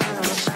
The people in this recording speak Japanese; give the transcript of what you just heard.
Yeah.